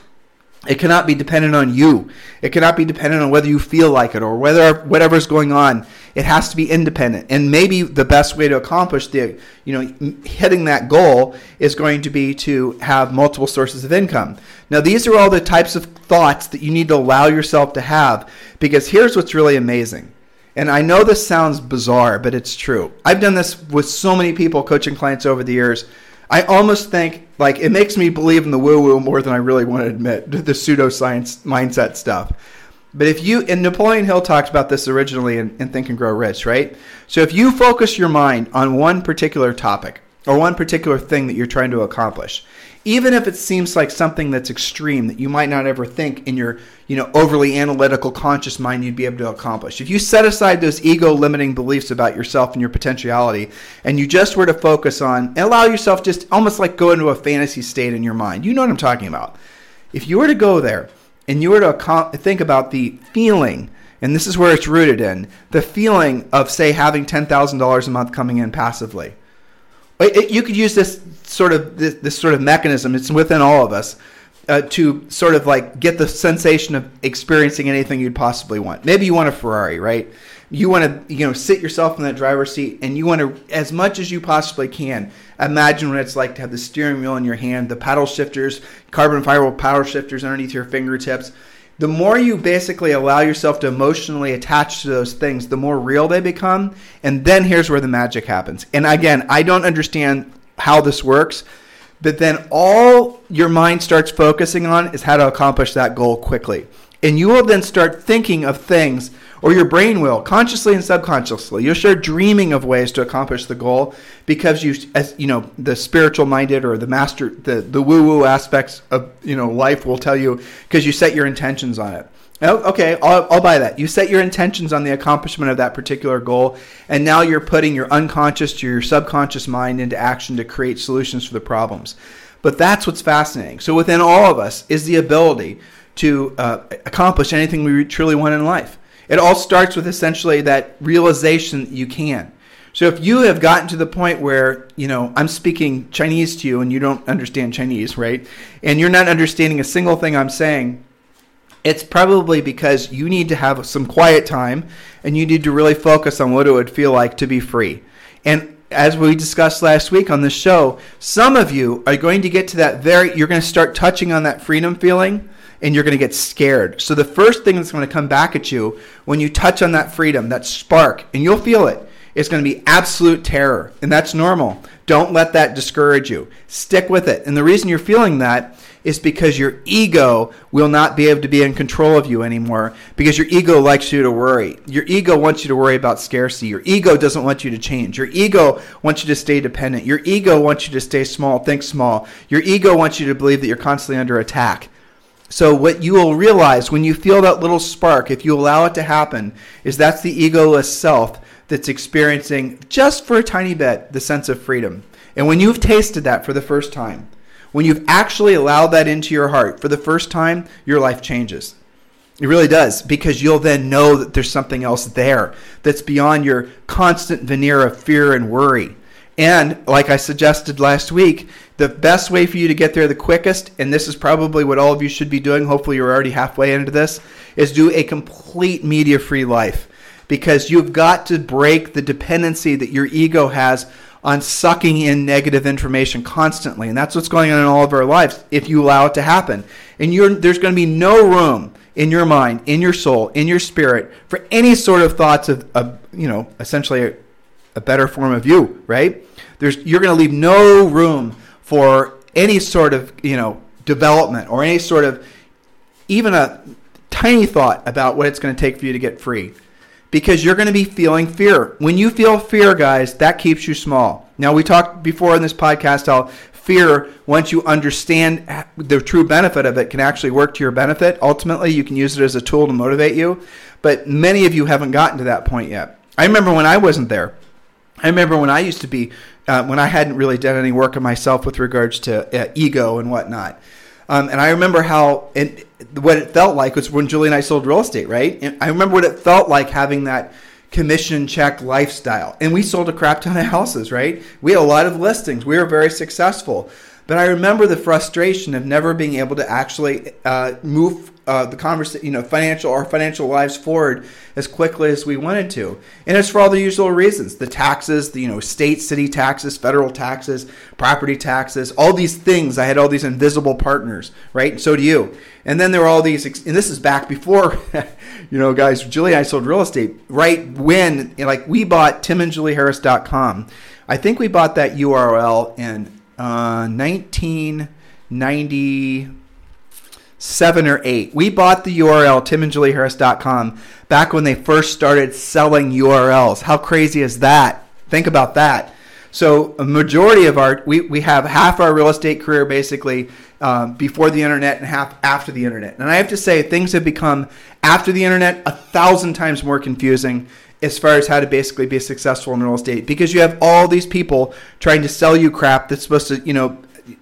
It cannot be dependent on you. It cannot be dependent on whether you feel like it or whether whatever's going on. It has to be independent. And maybe the best way to accomplish the, you know, hitting that goal is going to be to have multiple sources of income. Now, these are all the types of thoughts that you need to allow yourself to have because here's what's really amazing. And I know this sounds bizarre, but it's true. I've done this with so many people coaching clients over the years I almost think like it makes me believe in the woo woo more than I really want to admit [laughs] the pseudoscience mindset stuff. But if you and Napoleon Hill talked about this originally in, in Think and Grow Rich, right? So if you focus your mind on one particular topic or one particular thing that you're trying to accomplish, even if it seems like something that's extreme that you might not ever think in your you know overly analytical conscious mind you'd be able to accomplish. If you set aside those ego limiting beliefs about yourself and your potentiality and you just were to focus on and allow yourself just almost like go into a fantasy state in your mind. You know what i'm talking about. If you were to go there and you were to think about the feeling and this is where it's rooted in the feeling of say having $10000 a month coming in passively you could use this sort of this, this, sort of mechanism. It's within all of us uh, to sort of like get the sensation of experiencing anything you'd possibly want. Maybe you want a Ferrari, right? You want to you know sit yourself in that driver's seat, and you want to as much as you possibly can imagine what it's like to have the steering wheel in your hand, the paddle shifters, carbon fiber paddle shifters underneath your fingertips the more you basically allow yourself to emotionally attach to those things, the more real they become. And then here's where the magic happens. And again, I don't understand how this works, but then all your mind starts focusing on is how to accomplish that goal quickly. And you will then start thinking of things or your brain will consciously and subconsciously. You'll start dreaming of ways to accomplish the goal because you as you know the spiritual minded or the master the the woo woo aspects of you know life will tell you because you set your intentions on it. Oh, okay I'll, I'll buy that. You set your intentions on the accomplishment of that particular goal and now you're putting your unconscious to your subconscious mind into action to create solutions for the problems. But that's what's fascinating. So within all of us is the ability to uh, accomplish anything we truly want in life. It all starts with essentially that realization that you can. So if you have gotten to the point where, you know, I'm speaking Chinese to you and you don't understand Chinese, right? And you're not understanding a single thing I'm saying, it's probably because you need to have some quiet time and you need to really focus on what it would feel like to be free. And as we discussed last week on the show, some of you are going to get to that very, you're going to start touching on that freedom feeling and you're going to get scared. So the first thing that's going to come back at you when you touch on that freedom, that spark, and you'll feel it, is going to be absolute terror. And that's normal. Don't let that discourage you. Stick with it. And the reason you're feeling that is because your ego will not be able to be in control of you anymore because your ego likes you to worry. Your ego wants you to worry about scarcity. Your ego doesn't want you to change. Your ego wants you to stay dependent. Your ego wants you to stay small, think small. Your ego wants you to believe that you're constantly under attack. So, what you will realize when you feel that little spark, if you allow it to happen, is that's the egoless self that's experiencing just for a tiny bit the sense of freedom. And when you've tasted that for the first time, when you've actually allowed that into your heart for the first time, your life changes. It really does because you'll then know that there's something else there that's beyond your constant veneer of fear and worry. And like I suggested last week, the best way for you to get there the quickest, and this is probably what all of you should be doing, hopefully you're already halfway into this, is do a complete media free life. Because you've got to break the dependency that your ego has on sucking in negative information constantly. And that's what's going on in all of our lives if you allow it to happen. And there's going to be no room in your mind, in your soul, in your spirit for any sort of thoughts of, of you know, essentially a, a better form of you, right? There's, you're going to leave no room for any sort of you know development or any sort of even a tiny thought about what it's going to take for you to get free because you're going to be feeling fear. When you feel fear, guys, that keeps you small. Now, we talked before in this podcast how fear, once you understand the true benefit of it, can actually work to your benefit. Ultimately, you can use it as a tool to motivate you. But many of you haven't gotten to that point yet. I remember when I wasn't there. I remember when I used to be uh, when I hadn't really done any work on myself with regards to uh, ego and whatnot. Um, and I remember how and what it felt like was when Julie and I sold real estate, right? And I remember what it felt like having that commission check lifestyle. And we sold a crap ton of houses, right? We had a lot of listings. We were very successful. But I remember the frustration of never being able to actually uh, move uh, the conversation, you know, financial our financial lives forward as quickly as we wanted to. And it's for all the usual reasons: the taxes, the you know, state, city taxes, federal taxes, property taxes, all these things. I had all these invisible partners, right? And so do you. And then there were all these, and this is back before, [laughs] you know, guys. Julie and I sold real estate right when, like, we bought timandjulieharris.com. I think we bought that URL in uh, 1990 seven or eight. We bought the URL timandjulieharris.com back when they first started selling URLs. How crazy is that? Think about that. So a majority of our we, we have half our real estate career basically um, before the internet and half after the internet. And I have to say things have become after the internet a thousand times more confusing as far as how to basically be successful in real estate because you have all these people trying to sell you crap that's supposed to you know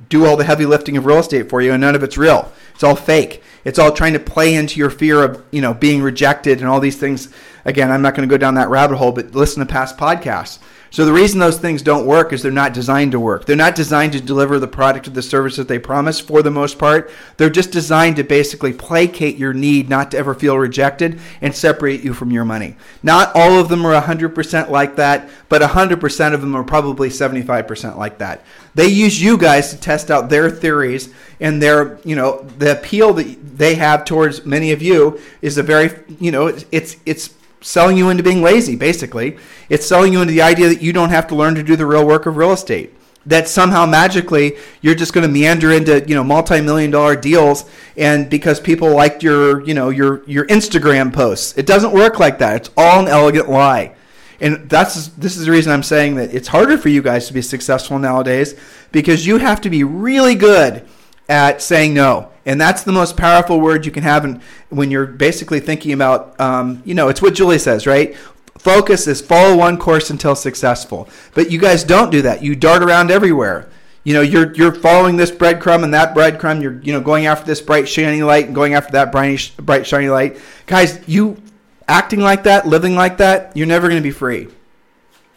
do all the heavy lifting of real estate for you and none of it's real. It's all fake. It's all trying to play into your fear of, you know, being rejected and all these things. Again, I'm not going to go down that rabbit hole, but listen to past podcasts. So the reason those things don't work is they're not designed to work. They're not designed to deliver the product or the service that they promise for the most part. They're just designed to basically placate your need not to ever feel rejected and separate you from your money. Not all of them are 100% like that, but 100% of them are probably 75% like that. They use you guys to test out their theories and their, you know, the appeal that they have towards many of you is a very, you know, it's it's selling you into being lazy, basically. It's selling you into the idea that you don't have to learn to do the real work of real estate. That somehow magically you're just going to meander into you know multi-million dollar deals, and because people liked your you know your your Instagram posts, it doesn't work like that. It's all an elegant lie, and that's this is the reason I'm saying that it's harder for you guys to be successful nowadays because you have to be really good at saying no. And that's the most powerful word you can have in, when you're basically thinking about, um, you know, it's what Julie says, right? Focus is follow one course until successful. But you guys don't do that. You dart around everywhere. You know, you're you're following this breadcrumb and that breadcrumb. You're you know going after this bright shiny light and going after that bright bright shiny light. Guys, you acting like that, living like that, you're never going to be free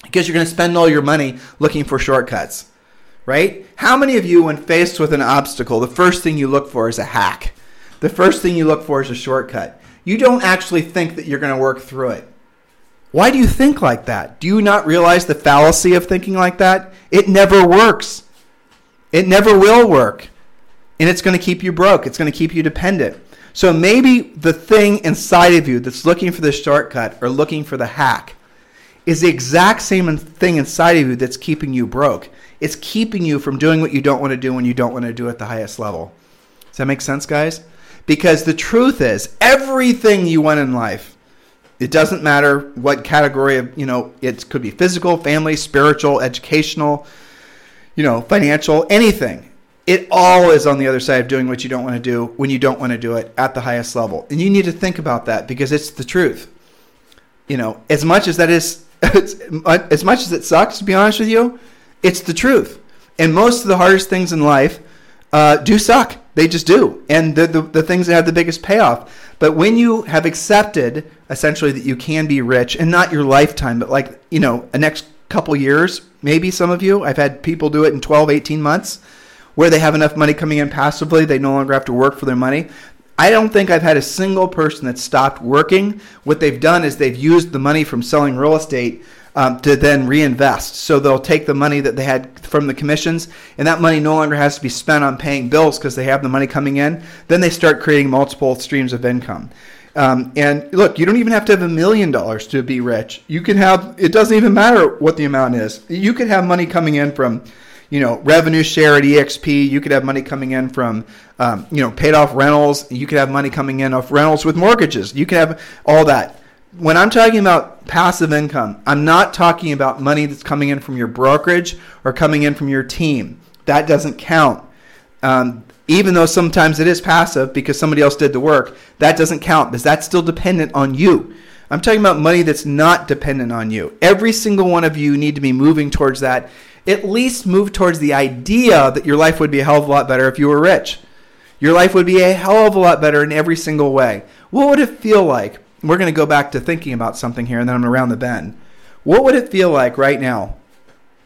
because you're going to spend all your money looking for shortcuts. Right? How many of you, when faced with an obstacle, the first thing you look for is a hack? The first thing you look for is a shortcut. You don't actually think that you're going to work through it. Why do you think like that? Do you not realize the fallacy of thinking like that? It never works. It never will work. And it's going to keep you broke. It's going to keep you dependent. So maybe the thing inside of you that's looking for the shortcut or looking for the hack is the exact same thing inside of you that's keeping you broke. It's keeping you from doing what you don't want to do when you don't want to do at the highest level. Does that make sense, guys? Because the truth is, everything you want in life, it doesn't matter what category of, you know, it could be physical, family, spiritual, educational, you know, financial, anything. It all is on the other side of doing what you don't want to do when you don't want to do it at the highest level. And you need to think about that because it's the truth. You know, as much as that is, [laughs] as much as it sucks, to be honest with you, it's the truth. And most of the hardest things in life uh, do suck. They just do. And the, the, the things that have the biggest payoff. But when you have accepted essentially that you can be rich and not your lifetime, but like, you know, a next couple years, maybe some of you, I've had people do it in 12, 18 months where they have enough money coming in passively, they no longer have to work for their money. I don't think I've had a single person that stopped working. What they've done is they've used the money from selling real estate um, to then reinvest. So they'll take the money that they had from the commissions, and that money no longer has to be spent on paying bills because they have the money coming in. Then they start creating multiple streams of income. Um, and look, you don't even have to have a million dollars to be rich. You can have, it doesn't even matter what the amount is. You could have money coming in from, you know, revenue share at EXP. You could have money coming in from, um, you know, paid off rentals. You could have money coming in off rentals with mortgages. You could have all that when I'm talking about passive income, I'm not talking about money that's coming in from your brokerage or coming in from your team. That doesn't count. Um, even though sometimes it is passive because somebody else did the work, that doesn't count because that's still dependent on you. I'm talking about money that's not dependent on you. Every single one of you need to be moving towards that. At least move towards the idea that your life would be a hell of a lot better if you were rich. Your life would be a hell of a lot better in every single way. What would it feel like we're going to go back to thinking about something here, and then I'm around the bend. What would it feel like right now?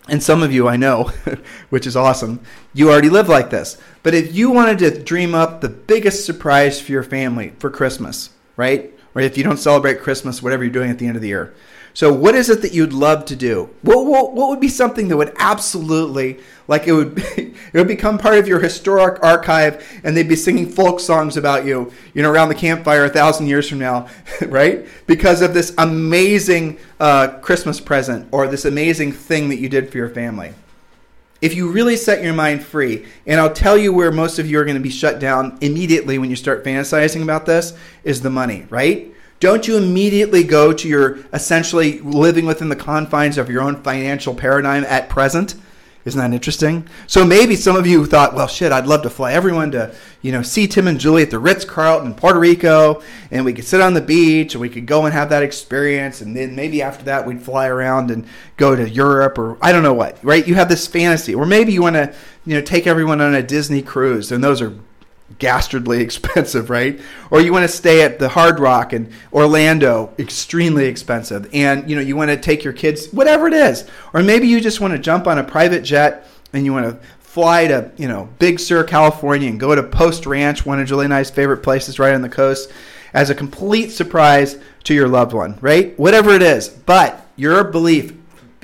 And some of you I know, [laughs] which is awesome, you already live like this. But if you wanted to dream up the biggest surprise for your family for Christmas, right? Or if you don't celebrate Christmas, whatever you're doing at the end of the year, so, what is it that you'd love to do? What, what, what would be something that would absolutely, like it would, [laughs] it would become part of your historic archive, and they'd be singing folk songs about you, you know, around the campfire a thousand years from now, [laughs] right? Because of this amazing uh, Christmas present or this amazing thing that you did for your family. If you really set your mind free, and I'll tell you where most of you are going to be shut down immediately when you start fantasizing about this, is the money, right? Don't you immediately go to your essentially living within the confines of your own financial paradigm at present? Isn't that interesting? So maybe some of you thought, well, shit, I'd love to fly everyone to, you know, see Tim and Julie at the Ritz Carlton in Puerto Rico, and we could sit on the beach and we could go and have that experience, and then maybe after that we'd fly around and go to Europe or I don't know what, right? You have this fantasy, or maybe you want to, you know, take everyone on a Disney cruise, and those are dastardly [laughs] expensive, right? Or you want to stay at the Hard Rock in Orlando, extremely expensive. And you know, you want to take your kids, whatever it is. Or maybe you just want to jump on a private jet and you want to fly to, you know, Big Sur, California and go to Post Ranch, one of Julie and I's favorite places right on the coast, as a complete surprise to your loved one, right? Whatever it is. But your belief,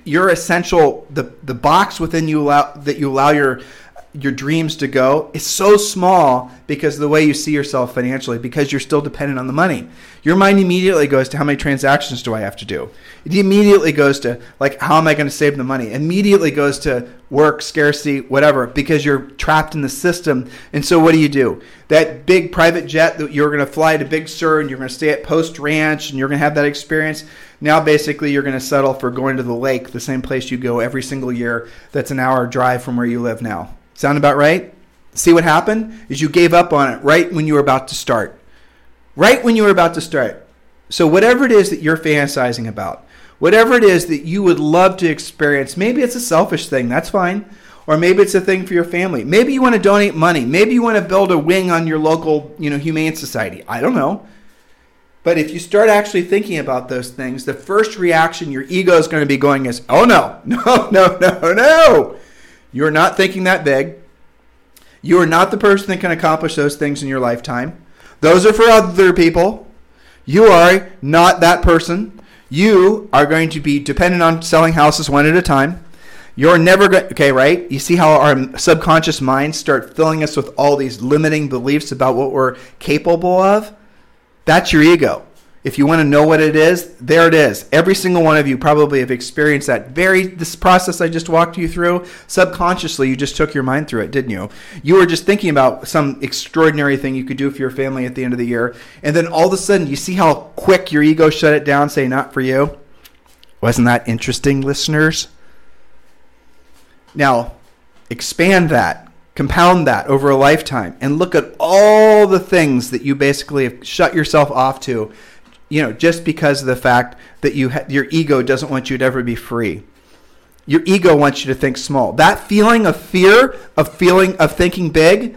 your essential the the box within you allow that you allow your your dreams to go is so small because of the way you see yourself financially because you're still dependent on the money. Your mind immediately goes to how many transactions do i have to do? It immediately goes to like how am i going to save the money? Immediately goes to work scarcity whatever because you're trapped in the system. And so what do you do? That big private jet that you're going to fly to big sur and you're going to stay at post ranch and you're going to have that experience now basically you're going to settle for going to the lake the same place you go every single year that's an hour drive from where you live now Sound about right? See what happened? Is you gave up on it right when you were about to start. Right when you were about to start. So, whatever it is that you're fantasizing about, whatever it is that you would love to experience, maybe it's a selfish thing, that's fine. Or maybe it's a thing for your family. Maybe you want to donate money. Maybe you want to build a wing on your local, you know, humane society. I don't know. But if you start actually thinking about those things, the first reaction your ego is going to be going is, "Oh no. [laughs] No, no, no, no." You're not thinking that big. You are not the person that can accomplish those things in your lifetime. Those are for other people. You are not that person. You are going to be dependent on selling houses one at a time. You're never going okay, right? You see how our subconscious minds start filling us with all these limiting beliefs about what we're capable of? That's your ego. If you want to know what it is, there it is. Every single one of you probably have experienced that very this process I just walked you through. Subconsciously, you just took your mind through it, didn't you? You were just thinking about some extraordinary thing you could do for your family at the end of the year, and then all of a sudden, you see how quick your ego shut it down, say not for you. Wasn't that interesting, listeners? Now, expand that, compound that over a lifetime, and look at all the things that you basically have shut yourself off to you know, just because of the fact that you ha- your ego doesn't want you to ever be free. Your ego wants you to think small. That feeling of fear, of feeling of thinking big,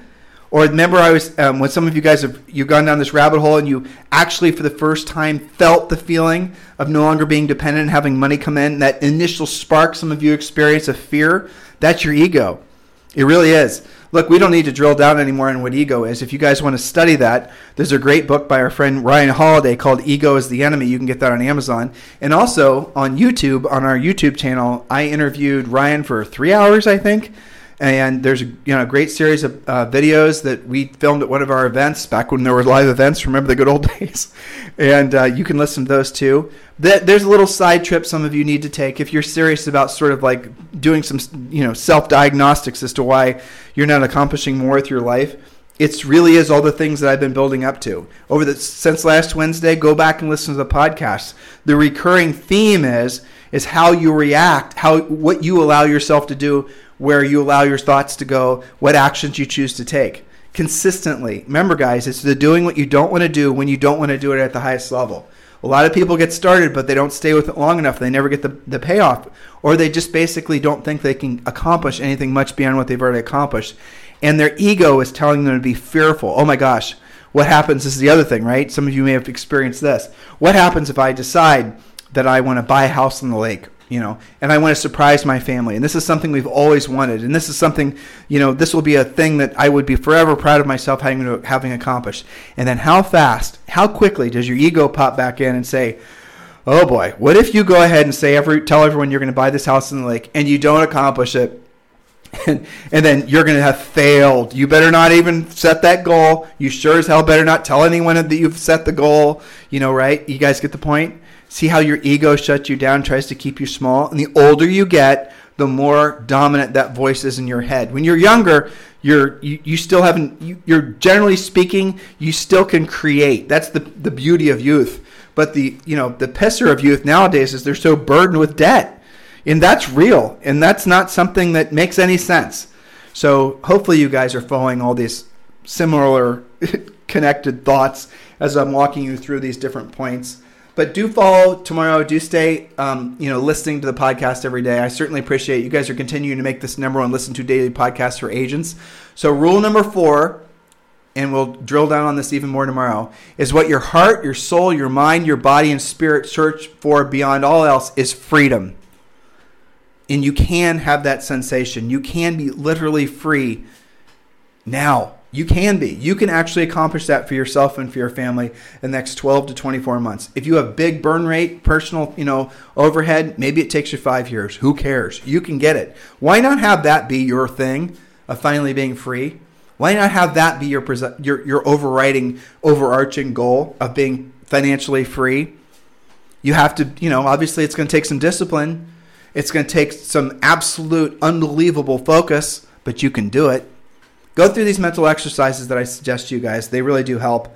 or remember I was um, when some of you guys have you've gone down this rabbit hole and you actually for the first time felt the feeling of no longer being dependent and having money come in. That initial spark some of you experience of fear, that's your ego. It really is. Look, we don't need to drill down anymore on what ego is. If you guys want to study that, there's a great book by our friend Ryan Holiday called Ego is the Enemy. You can get that on Amazon. And also on YouTube, on our YouTube channel, I interviewed Ryan for three hours, I think. And there's a you know a great series of uh, videos that we filmed at one of our events back when there were live events. Remember the good old [laughs] days? And uh, you can listen to those too there's a little side trip some of you need to take if you're serious about sort of like doing some you know self diagnostics as to why you're not accomplishing more with your life. It really is all the things that I've been building up to over the since last Wednesday. Go back and listen to the podcast. The recurring theme is is how you react, how what you allow yourself to do, where you allow your thoughts to go, what actions you choose to take consistently. Remember, guys, it's the doing what you don't want to do when you don't want to do it at the highest level. A lot of people get started, but they don't stay with it long enough. They never get the, the payoff, or they just basically don't think they can accomplish anything much beyond what they've already accomplished. And their ego is telling them to be fearful. Oh my gosh, what happens? This is the other thing, right? Some of you may have experienced this. What happens if I decide that I want to buy a house on the lake? You know, and I want to surprise my family. And this is something we've always wanted. And this is something, you know, this will be a thing that I would be forever proud of myself having, having accomplished. And then how fast, how quickly does your ego pop back in and say, oh boy, what if you go ahead and say every, tell everyone you're going to buy this house in the lake and you don't accomplish it? [laughs] And, and then you're going to have failed. You better not even set that goal. You sure as hell better not tell anyone that you've set the goal. You know, right? You guys get the point? See how your ego shuts you down, tries to keep you small? And the older you get, the more dominant that voice is in your head. When you're younger, you're you, you still haven't you, you're generally speaking, you still can create. That's the the beauty of youth. But the you know, the pisser of youth nowadays is they're so burdened with debt. And that's real. And that's not something that makes any sense. So hopefully you guys are following all these similar [laughs] connected thoughts as I'm walking you through these different points. But do follow tomorrow. Do stay, um, you know, listening to the podcast every day. I certainly appreciate you guys are continuing to make this number one listen to daily podcast for agents. So rule number four, and we'll drill down on this even more tomorrow, is what your heart, your soul, your mind, your body, and spirit search for beyond all else is freedom. And you can have that sensation. You can be literally free now. You can be. You can actually accomplish that for yourself and for your family in the next 12 to 24 months. If you have big burn rate, personal, you know, overhead, maybe it takes you 5 years. Who cares? You can get it. Why not have that be your thing of finally being free? Why not have that be your your your overriding overarching goal of being financially free? You have to, you know, obviously it's going to take some discipline. It's going to take some absolute unbelievable focus, but you can do it. Go through these mental exercises that I suggest to you guys. They really do help.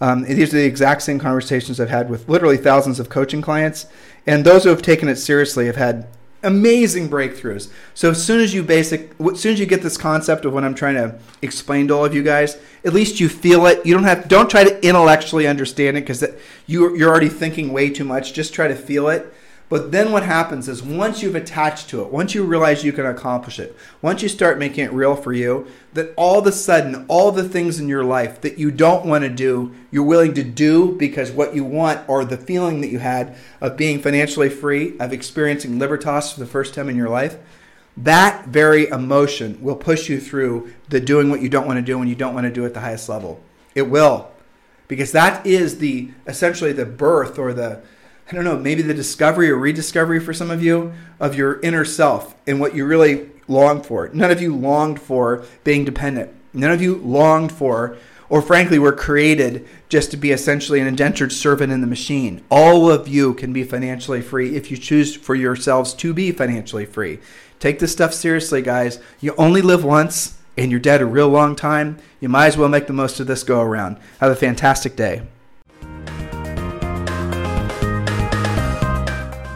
Um, these are the exact same conversations I've had with literally thousands of coaching clients, and those who have taken it seriously have had amazing breakthroughs. So as soon as you basic, as soon as you get this concept of what I'm trying to explain to all of you guys, at least you feel it. You don't have, don't try to intellectually understand it because you you're already thinking way too much. Just try to feel it. But then what happens is once you've attached to it, once you realize you can accomplish it, once you start making it real for you, that all of a sudden, all the things in your life that you don't want to do, you're willing to do because what you want or the feeling that you had of being financially free, of experiencing libertas for the first time in your life, that very emotion will push you through the doing what you don't want to do when you don't want to do at the highest level. It will. Because that is the essentially the birth or the I don't know, maybe the discovery or rediscovery for some of you of your inner self and what you really long for. None of you longed for being dependent. None of you longed for, or frankly, were created just to be essentially an indentured servant in the machine. All of you can be financially free if you choose for yourselves to be financially free. Take this stuff seriously, guys. You only live once and you're dead a real long time. You might as well make the most of this go around. Have a fantastic day.